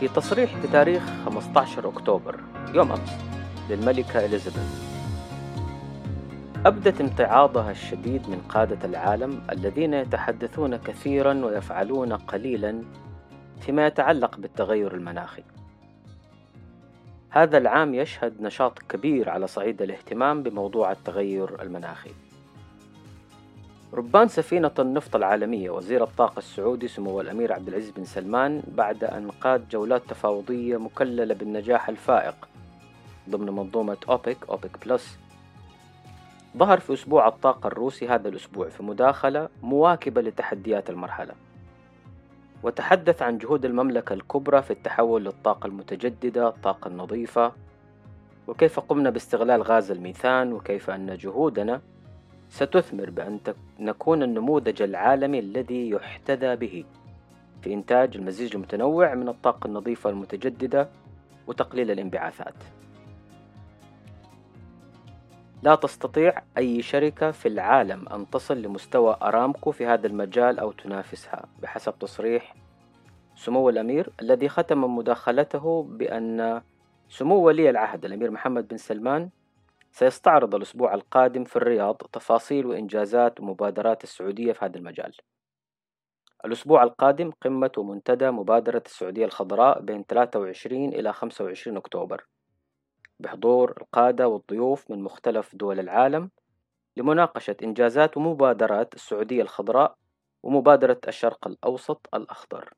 في تصريح بتاريخ 15 أكتوبر يوم أمس للملكة إليزابيث. أبدت امتعاضها الشديد من قادة العالم الذين يتحدثون كثيرا ويفعلون قليلا فيما يتعلق بالتغير المناخي. هذا العام يشهد نشاط كبير على صعيد الاهتمام بموضوع التغير المناخي. ربان سفينة النفط العالمية وزير الطاقة السعودي سمو الأمير عبد العزيز بن سلمان بعد أن قاد جولات تفاوضية مكللة بالنجاح الفائق ضمن منظومة أوبك أوبك بلس. ظهر في أسبوع الطاقة الروسي هذا الأسبوع في مداخلة مواكبة لتحديات المرحلة. وتحدث عن جهود المملكة الكبرى في التحول للطاقة المتجددة الطاقة النظيفة وكيف قمنا باستغلال غاز الميثان وكيف أن جهودنا ستثمر بأن نكون النموذج العالمي الذي يحتذى به في إنتاج المزيج المتنوع من الطاقة النظيفة المتجددة وتقليل الانبعاثات. لا تستطيع أي شركة في العالم أن تصل لمستوى أرامكو في هذا المجال أو تنافسها بحسب تصريح سمو الأمير الذي ختم مداخلته بأن سمو ولي العهد الأمير محمد بن سلمان سيستعرض الأسبوع القادم في الرياض تفاصيل وإنجازات ومبادرات السعودية في هذا المجال. الأسبوع القادم قمة ومنتدى مبادرة السعودية الخضراء بين 23 إلى 25 أكتوبر. بحضور القادة والضيوف من مختلف دول العالم لمناقشة إنجازات ومبادرات السعودية الخضراء ومبادرة الشرق الأوسط الأخضر.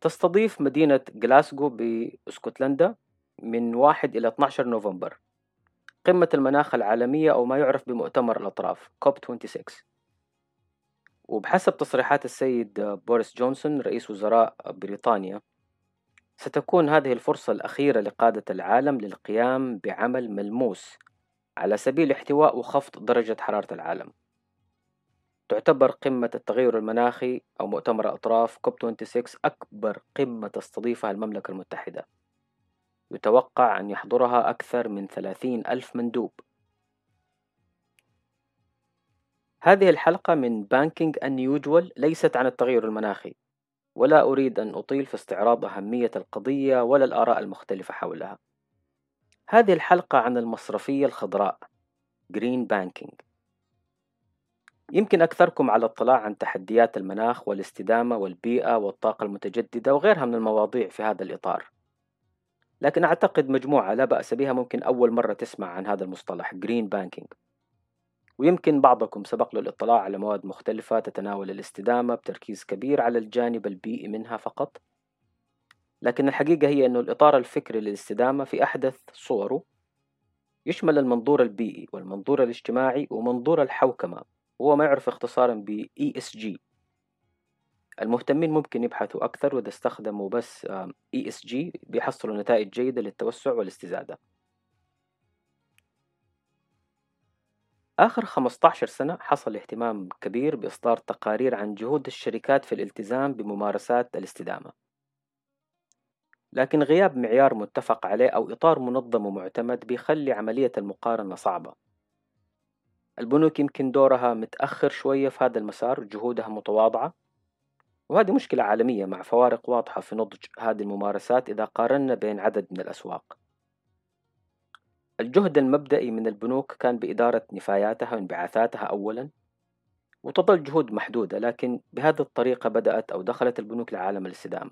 تستضيف مدينة جلاسكو بإسكتلندا من 1 إلى 12 نوفمبر. قمة المناخ العالمية أو ما يعرف بمؤتمر الأطراف كوب 26 وبحسب تصريحات السيد بوريس جونسون رئيس وزراء بريطانيا ستكون هذه الفرصة الأخيرة لقادة العالم للقيام بعمل ملموس على سبيل احتواء وخفض درجة حرارة العالم. تعتبر قمة التغير المناخي أو مؤتمر الأطراف كوب 26 أكبر قمة تستضيفها المملكة المتحدة. يتوقع أن يحضرها أكثر من ثلاثين ألف مندوب. هذه الحلقة من بانكينج Unusual ليست عن التغير المناخي. ولا أريد أن أطيل في استعراض أهمية القضية ولا الآراء المختلفة حولها. هذه الحلقة عن المصرفية الخضراء Green Banking. يمكن أكثركم على اطلاع عن تحديات المناخ والاستدامة والبيئة والطاقة المتجددة وغيرها من المواضيع في هذا الإطار. لكن أعتقد مجموعة لا بأس بها ممكن أول مرة تسمع عن هذا المصطلح Green Banking. ويمكن بعضكم سبق له الاطلاع على مواد مختلفة تتناول الاستدامة بتركيز كبير على الجانب البيئي منها فقط. لكن الحقيقة هي أنه الإطار الفكري للاستدامة في أحدث صوره يشمل المنظور البيئي والمنظور الاجتماعي ومنظور الحوكمة وهو ما يعرف اختصارا ب ESG المهتمين ممكن يبحثوا أكثر وإذا استخدموا بس ESG بيحصلوا نتائج جيدة للتوسع والاستزادة. آخر 15 سنة حصل اهتمام كبير بإصدار تقارير عن جهود الشركات في الالتزام بممارسات الاستدامة. لكن غياب معيار متفق عليه أو إطار منظم ومعتمد بيخلي عملية المقارنة صعبة. البنوك يمكن دورها متأخر شوية في هذا المسار جهودها متواضعة وهذه مشكلة عالمية مع فوارق واضحة في نضج هذه الممارسات إذا قارنا بين عدد من الأسواق. الجهد المبدئي من البنوك كان بإدارة نفاياتها وانبعاثاتها أولا وتظل جهود محدودة لكن بهذه الطريقة بدأت أو دخلت البنوك لعالم الاستدامة.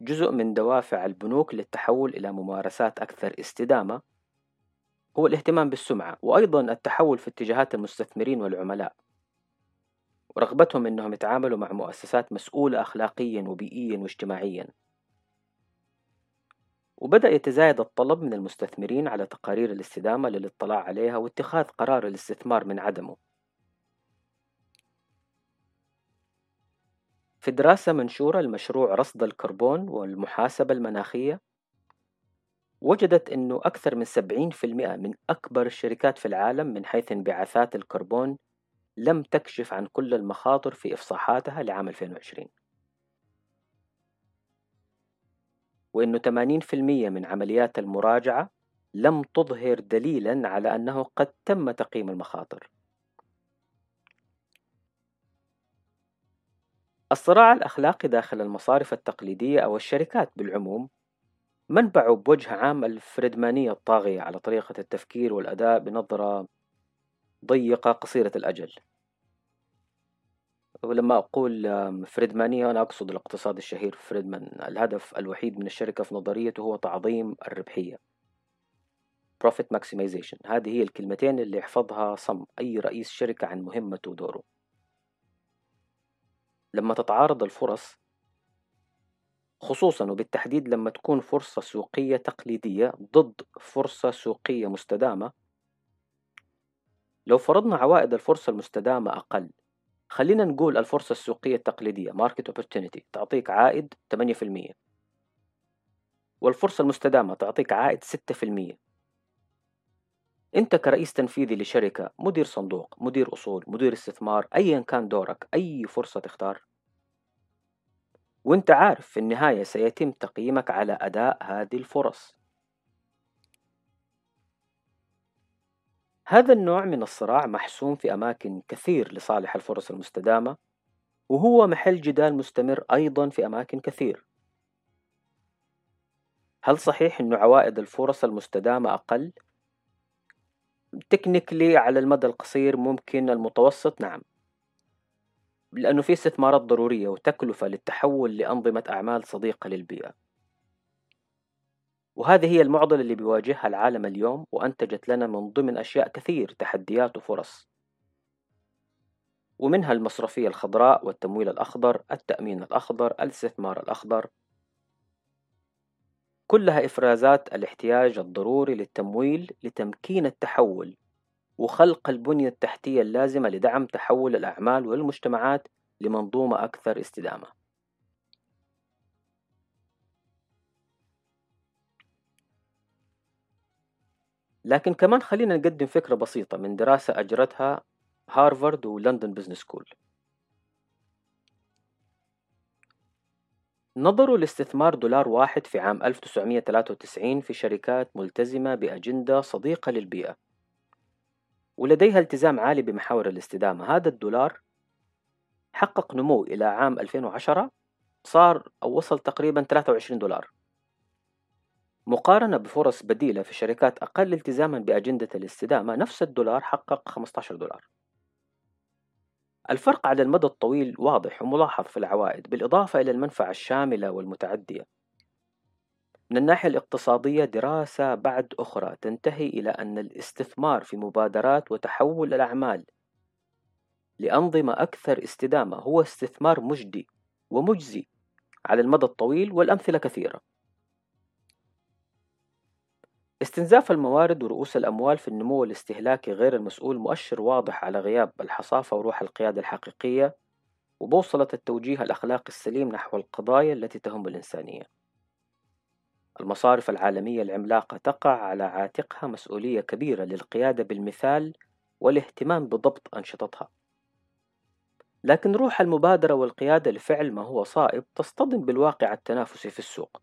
جزء من دوافع البنوك للتحول إلى ممارسات أكثر استدامة هو الاهتمام بالسمعة وأيضا التحول في اتجاهات المستثمرين والعملاء. ورغبتهم أنهم يتعاملوا مع مؤسسات مسؤولة أخلاقيا وبيئيا واجتماعيا. وبدأ يتزايد الطلب من المستثمرين على تقارير الاستدامة للاطلاع عليها واتخاذ قرار الاستثمار من عدمه. في دراسة منشورة لمشروع رصد الكربون والمحاسبة المناخية وجدت أنه أكثر من 70% من أكبر الشركات في العالم من حيث انبعاثات الكربون لم تكشف عن كل المخاطر في إفصاحاتها لعام 2020 وأنه 80% من عمليات المراجعة لم تظهر دليلا على أنه قد تم تقييم المخاطر. الصراع الأخلاقي داخل المصارف التقليدية أو الشركات بالعموم منبعه بوجه عام الفريدمانية الطاغية على طريقة التفكير والأداء بنظرة ضيقة قصيرة الأجل. ولما أقول فريدمانية أنا أقصد الاقتصاد الشهير فريدمان. الهدف الوحيد من الشركة في نظريته هو تعظيم الربحية. Profit Maximization. هذه هي الكلمتين اللي يحفظها صم أي رئيس شركة عن مهمته ودوره. لما تتعارض الفرص خصوصا وبالتحديد لما تكون فرصة سوقية تقليدية ضد فرصة سوقية مستدامة لو فرضنا عوائد الفرصة المستدامة أقل خلينا نقول الفرصة السوقية التقليدية Market Opportunity تعطيك عائد 8% والفرصة المستدامة تعطيك عائد 6% أنت كرئيس تنفيذي لشركة مدير صندوق مدير أصول مدير استثمار أيا كان دورك أي فرصة تختار. وانت عارف في النهاية سيتم تقييمك على أداء هذه الفرص. هذا النوع من الصراع محسوم في أماكن كثير لصالح الفرص المستدامة وهو محل جدال مستمر أيضا في أماكن كثير. هل صحيح أن عوائد الفرص المستدامة أقل؟ تكنيكلي على المدى القصير ممكن المتوسط نعم. لأنه في استثمارات ضرورية وتكلفة للتحول لأنظمة أعمال صديقة للبيئة. وهذه هي المعضلة اللي بيواجهها العالم اليوم وأنتجت لنا من ضمن أشياء كثير تحديات وفرص ومنها المصرفية الخضراء والتمويل الأخضر التأمين الأخضر الاستثمار الأخضر كلها إفرازات الاحتياج الضروري للتمويل لتمكين التحول وخلق البنية التحتية اللازمة لدعم تحول الأعمال والمجتمعات لمنظومة أكثر استدامة. لكن كمان خلينا نقدم فكرة بسيطة من دراسة أجرتها هارفارد ولندن Business School. نظروا لاستثمار دولار واحد في عام 1993 في شركات ملتزمة بأجندة صديقة للبيئة. ولديها التزام عالي بمحاور الاستدامة. هذا الدولار حقق نمو إلى عام 2010 صار أو وصل تقريبا 23 دولار. مقارنة بفرص بديلة في شركات أقل التزاما بأجندة الاستدامة نفس الدولار حقق 15 دولار. الفرق على المدى الطويل واضح وملاحظ في العوائد بالإضافة إلى المنفعة الشاملة والمتعدية. من الناحية الاقتصادية دراسة بعد أخرى تنتهي إلى أن الاستثمار في مبادرات وتحول الأعمال لأنظمة أكثر استدامة هو استثمار مجدي ومجزي على المدى الطويل والأمثلة كثيرة. استنزاف الموارد ورؤوس الأموال في النمو الاستهلاكي غير المسؤول مؤشر واضح على غياب الحصافة وروح القيادة الحقيقية وبوصلة التوجيه الأخلاقي السليم نحو القضايا التي تهم الإنسانية. المصارف العالمية العملاقة تقع على عاتقها مسؤولية كبيرة للقيادة بالمثال والاهتمام بضبط أنشطتها. لكن روح المبادرة والقيادة لفعل ما هو صائب تصطدم بالواقع التنافسي في السوق.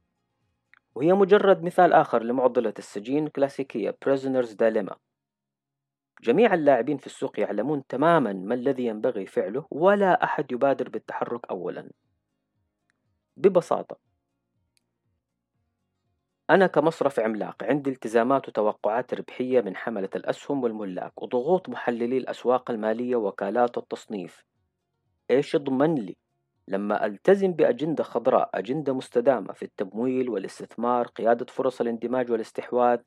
وهي مجرد مثال آخر لمعضلة السجين كلاسيكية Prisoner's Dilemma. جميع اللاعبين في السوق يعلمون تماما ما الذي ينبغي فعله ولا أحد يبادر بالتحرك أولا. ببساطة أنا كمصرف عملاق عندي التزامات وتوقعات ربحية من حملة الأسهم والملاك وضغوط محللي الأسواق المالية وكالات التصنيف. إيش يضمن لي؟ لما ألتزم بأجندة خضراء أجندة مستدامة في التمويل والاستثمار قيادة فرص الاندماج والاستحواذ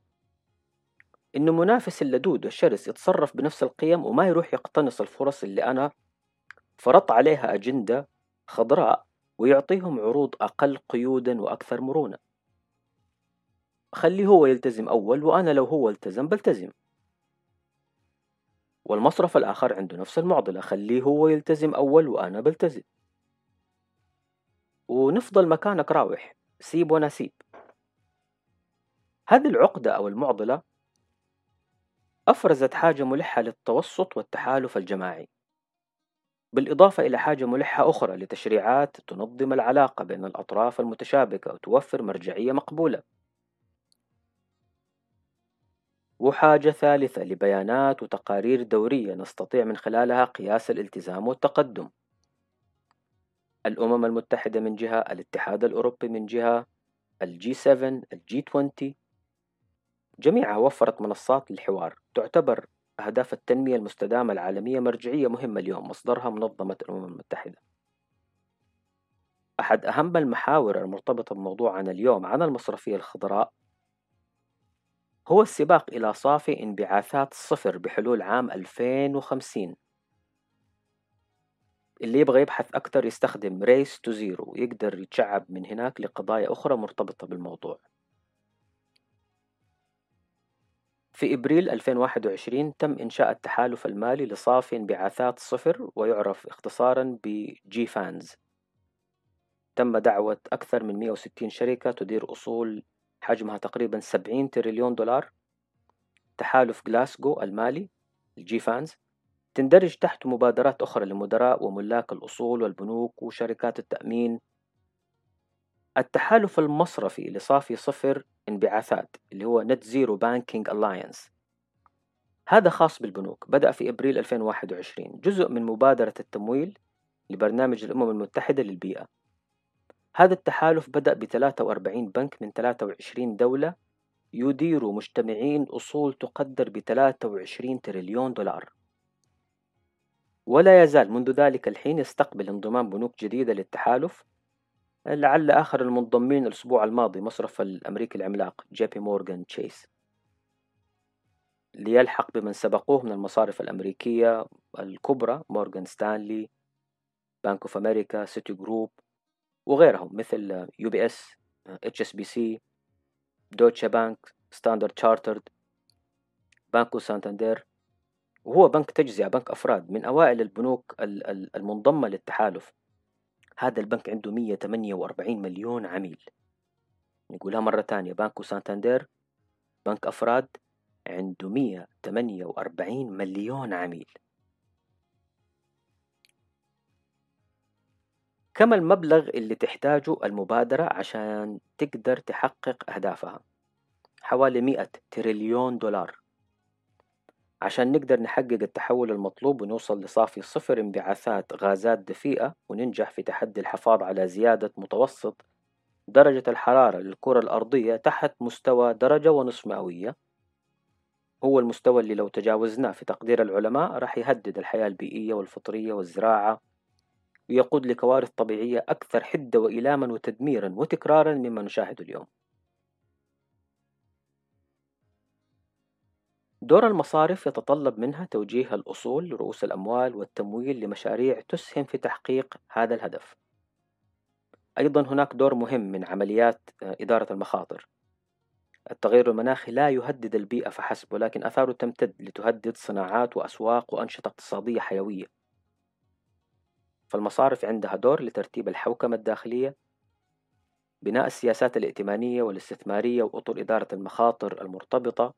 إنه منافس اللدود والشرس يتصرف بنفس القيم وما يروح يقتنص الفرص اللي أنا فرضت عليها أجندة خضراء ويعطيهم عروض أقل قيودا وأكثر مرونة. خليه هو يلتزم أول وأنا لو هو التزم بلتزم. والمصرف الآخر عنده نفس المعضلة خليه هو يلتزم أول وأنا بلتزم. ونفضل مكانك راوح. سيب وأنا سيب. هذه العقدة أو المعضلة أفرزت حاجة ملحة للتوسط والتحالف الجماعي. بالإضافة إلى حاجة ملحة أخرى لتشريعات تنظم العلاقة بين الأطراف المتشابكة وتوفر مرجعية مقبولة. وحاجة ثالثة لبيانات وتقارير دورية نستطيع من خلالها قياس الالتزام والتقدم. الأمم المتحدة من جهة الاتحاد الأوروبي من جهة الجي 7 الجي 20 جميعها وفرت منصات للحوار. تعتبر أهداف التنمية المستدامة العالمية مرجعية مهمة اليوم. مصدرها منظمة الأمم المتحدة. أحد أهم المحاور المرتبطة بموضوعنا اليوم عن المصرفية الخضراء هو السباق إلى صافي انبعاثات صفر بحلول عام 2050 اللي يبغى يبحث أكتر يستخدم Race to Zero ويقدر يتشعب من هناك لقضايا أخرى مرتبطة بالموضوع. في إبريل 2021 تم إنشاء التحالف المالي لصافي انبعاثات صفر ويعرف اختصارا ب GFANZ تم دعوة أكثر من 160 شركة تدير أصول حجمها تقريبا 70 تريليون دولار. تحالف جلاسكو المالي ال GFANZ تندرج تحت مبادرات أخرى لمدراء وملاك الأصول والبنوك وشركات التأمين. التحالف المصرفي لصافي صفر انبعاثات اللي هو Net Zero Banking Alliance. هذا خاص بالبنوك بدأ في أبريل 2021 جزء من مبادرة التمويل لبرنامج الأمم المتحدة للبيئة. هذا التحالف بدأ ب 43 بنك من 23 دولة يدير مجتمعين أصول تقدر ب 23 تريليون دولار. ولا يزال منذ ذلك الحين يستقبل انضمام بنوك جديدة للتحالف لعل آخر المنضمين الأسبوع الماضي مصرف الأمريكي العملاق جي بي مورغان تشيس. ليلحق بمن سبقوه من المصارف الأمريكية الكبرى مورغان ستانلي بانك أوف أمريكا سيتي جروب وغيرهم مثل يو بي إس إتش إس بي سي دويتشه بانك ستاندرد تشارترد بانكو سانتاندير وهو بنك تجزئة بنك أفراد من أوائل البنوك المنضمة للتحالف. هذا البنك عنده 148 مليون عميل. نقولها مرة تانية بانكو سانتاندير بنك أفراد عنده 148 مليون عميل. كم المبلغ اللي تحتاجه المبادرة عشان تقدر تحقق أهدافها؟ حوالي 100 تريليون دولار. عشان نقدر نحقق التحول المطلوب ونوصل لصافي صفر انبعاثات غازات دفيئة وننجح في تحدي الحفاظ على زيادة متوسط درجة الحرارة للكرة الأرضية تحت مستوى درجة ونصف مئوية. هو المستوى اللي لو تجاوزناه في تقدير العلماء راح يهدد الحياة البيئية والفطرية والزراعة ويقود لكوارث طبيعية أكثر حدة وإلاما وتدميرا وتكرارا مما نشاهده اليوم. دور المصارف يتطلب منها توجيه الأصول لرؤوس الأموال والتمويل لمشاريع تسهم في تحقيق هذا الهدف. أيضا هناك دور مهم من عمليات آه، إدارة المخاطر. التغير المناخي لا يهدد البيئة فحسب ولكن أثاره تمتد لتهدد صناعات وأسواق وأنشطة اقتصادية حيوية. فالمصارف عندها دور لترتيب الحوكمة الداخلية بناء السياسات الائتمانية والاستثمارية وأطر إدارة المخاطر المرتبطة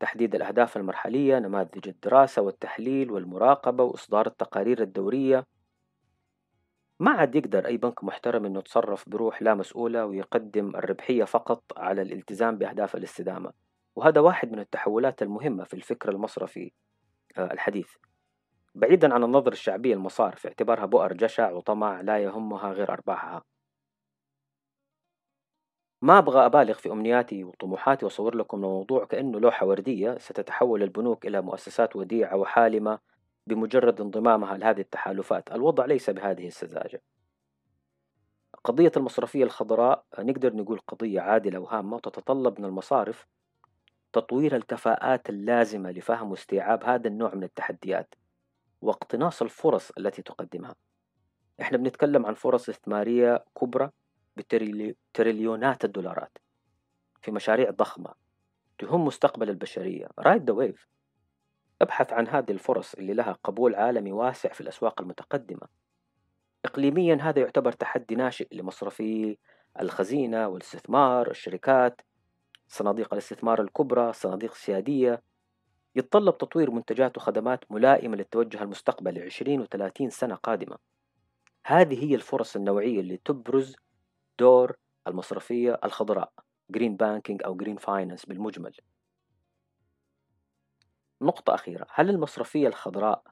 تحديد الأهداف المرحلية نماذج الدراسة والتحليل والمراقبة وإصدار التقارير الدورية. ما عاد يقدر أي بنك محترم أنه يتصرف بروح لا مسؤولة ويقدم الربحية فقط على الالتزام بأهداف الاستدامة. وهذا واحد من التحولات المهمة في الفكر المصرفي آه، الحديث. بعيدا عن النظرة الشعبية المصارف اعتبارها بؤر جشع وطمع لا يهمها غير أرباحها. ما أبغى أبالغ في أمنياتي وطموحاتي وأصور لكم الموضوع كأنه لوحة وردية ستتحول البنوك إلى مؤسسات وديعة وحالمة بمجرد انضمامها لهذه التحالفات. الوضع ليس بهذه السذاجة. قضية المصرفية الخضراء نقدر نقول قضية عادلة وهامة وتتطلب من المصارف تطوير الكفاءات اللازمة لفهم واستيعاب هذا النوع من التحديات واقتناص الفرص التي تقدمها. إحنا بنتكلم عن فرص استثمارية كبرى بتريليونات الدولارات في مشاريع ضخمة تهم مستقبل البشرية. رايد ذا ويف ابحث عن هذه الفرص اللي لها قبول عالمي واسع في الأسواق المتقدمة. إقليميا هذا يعتبر تحدي ناشئ لمصرفي الخزينة والاستثمار الشركات صناديق الاستثمار الكبرى الصناديق السيادية يتطلب تطوير منتجات وخدمات ملائمة للتوجه المستقبلي 20 و 30 سنة قادمة. هذه هي الفرص النوعية اللي تبرز دور المصرفية الخضراء green banking أو green finance بالمجمل. نقطة أخيرة هل المصرفية الخضراء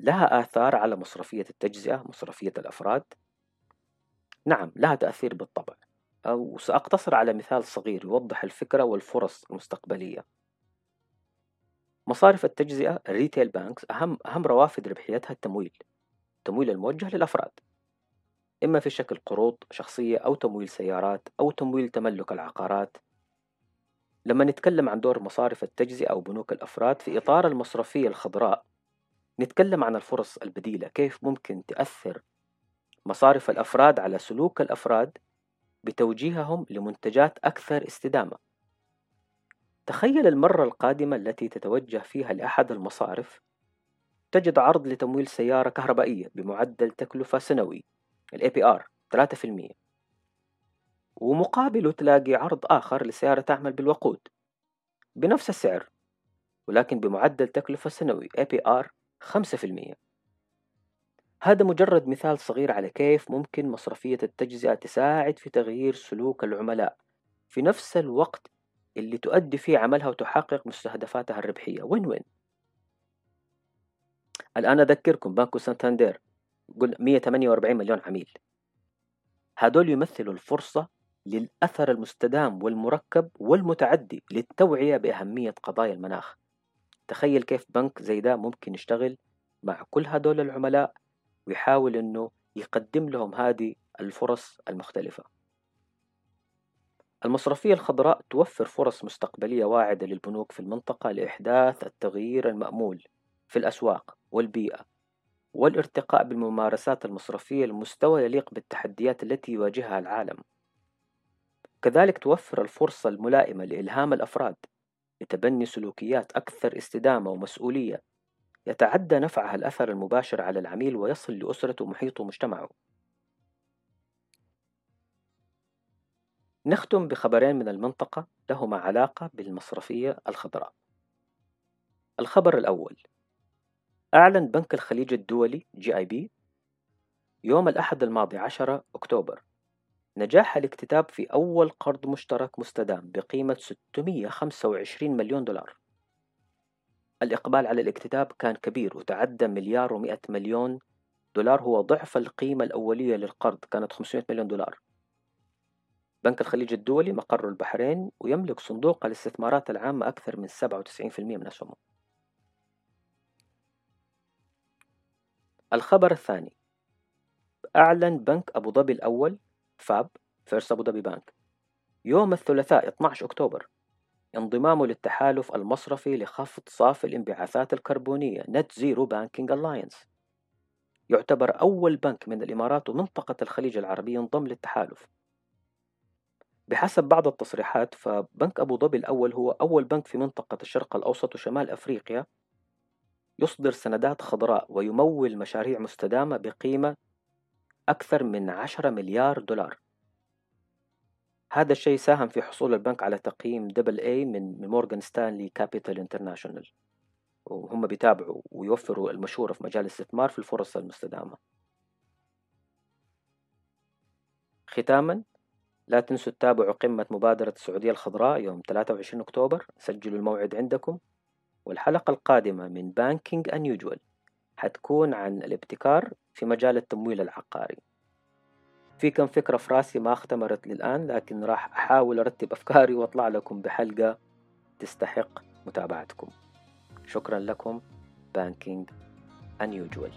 لها آثار على مصرفية التجزئة مصرفية الأفراد؟ نعم لها تأثير بالطبع. أو سأقتصر على مثال صغير يوضح الفكرة والفرص المستقبلية. مصارف التجزئة ال retail banks أهم أهم روافد ربحيتها التمويل التمويل الموجه للأفراد. إما في شكل قروض شخصية أو تمويل سيارات أو تمويل تملك العقارات. لما نتكلم عن دور مصارف التجزئة أو بنوك الأفراد في إطار المصرفية الخضراء نتكلم عن الفرص البديلة كيف ممكن تأثر مصارف الأفراد على سلوك الأفراد بتوجيههم لمنتجات أكثر استدامة. تخيل المرة القادمة التي تتوجه فيها لأحد المصارف تجد عرض لتمويل سيارة كهربائية بمعدل تكلفة سنوي. ال APR 3% ومقابله تلاقي عرض آخر لسيارة تعمل بالوقود. بنفس السعر ولكن بمعدل تكلفة سنوي APR 5% هذا مجرد مثال صغير على كيف ممكن مصرفية التجزئة تساعد في تغيير سلوك العملاء في نفس الوقت اللي تؤدي فيه عملها وتحقق مستهدفاتها الربحية. وين وين؟ الآن أذكركم بانكو سانتاندير. قل 148 مليون عميل. هدول يمثلوا الفرصة للأثر المستدام والمركب والمتعدي للتوعية بأهمية قضايا المناخ. تخيل كيف بنك زي ده ممكن يشتغل مع كل هدول العملاء ويحاول إنه يقدم لهم هذه الفرص المختلفة. المصرفية الخضراء توفر فرص مستقبلية واعدة للبنوك في المنطقة لإحداث التغيير المأمول في الأسواق والبيئة. والارتقاء بالممارسات المصرفية لمستوى يليق بالتحديات التي يواجهها العالم. كذلك توفر الفرصة الملائمة لإلهام الأفراد لتبني سلوكيات أكثر استدامة ومسؤولية يتعدى نفعها الأثر المباشر على العميل ويصل لأسرته ومحيطه ومجتمعه نختم بخبرين من المنطقة لهما علاقة بالمصرفية الخضراء. الخبر الأول أعلن بنك الخليج الدولي جي آي بي يوم الأحد الماضي 10 أكتوبر نجاح الاكتتاب في أول قرض مشترك مستدام بقيمة 625 مليون دولار. الإقبال على الاكتتاب كان كبير وتعدى مليار ومئة مليون دولار هو ضعف القيمة الأولية للقرض كانت 500 مليون دولار. بنك الخليج الدولي مقر البحرين ويملك صندوق الاستثمارات العامة أكثر من 97% من أسهمه الخبر الثاني. أعلن بنك أبو ظبي الأول FAB First أبو ظبي بانك يوم الثلاثاء 12 أكتوبر انضمامه للتحالف المصرفي لخفض صافي الانبعاثات الكربونية Net Zero Banking Alliance. يعتبر أول بنك من الإمارات ومنطقة الخليج العربي ينضم للتحالف. بحسب بعض التصريحات فبنك أبو ظبي الأول هو أول بنك في منطقة الشرق الأوسط وشمال أفريقيا يصدر سندات خضراء ويمول مشاريع مستدامة بقيمة أكثر من 10 مليار دولار. هذا الشيء ساهم في حصول البنك على تقييم double A من Morgan Stanley Capital International. وهم بيتابعوا ويوفروا المشورة في مجال الاستثمار في الفرص المستدامة. ختاما لا تنسوا تتابعوا قمة مبادرة السعودية الخضراء يوم 23 أكتوبر. سجلوا الموعد عندكم. والحلقة القادمة من Banking Unusual حتكون عن الابتكار في مجال التمويل العقاري. في كم فكرة في راسي ما اختمرت للآن لكن راح أحاول أرتب أفكاري وأطلع لكم بحلقة تستحق متابعتكم. شكرا لكم بانكينج Unusual.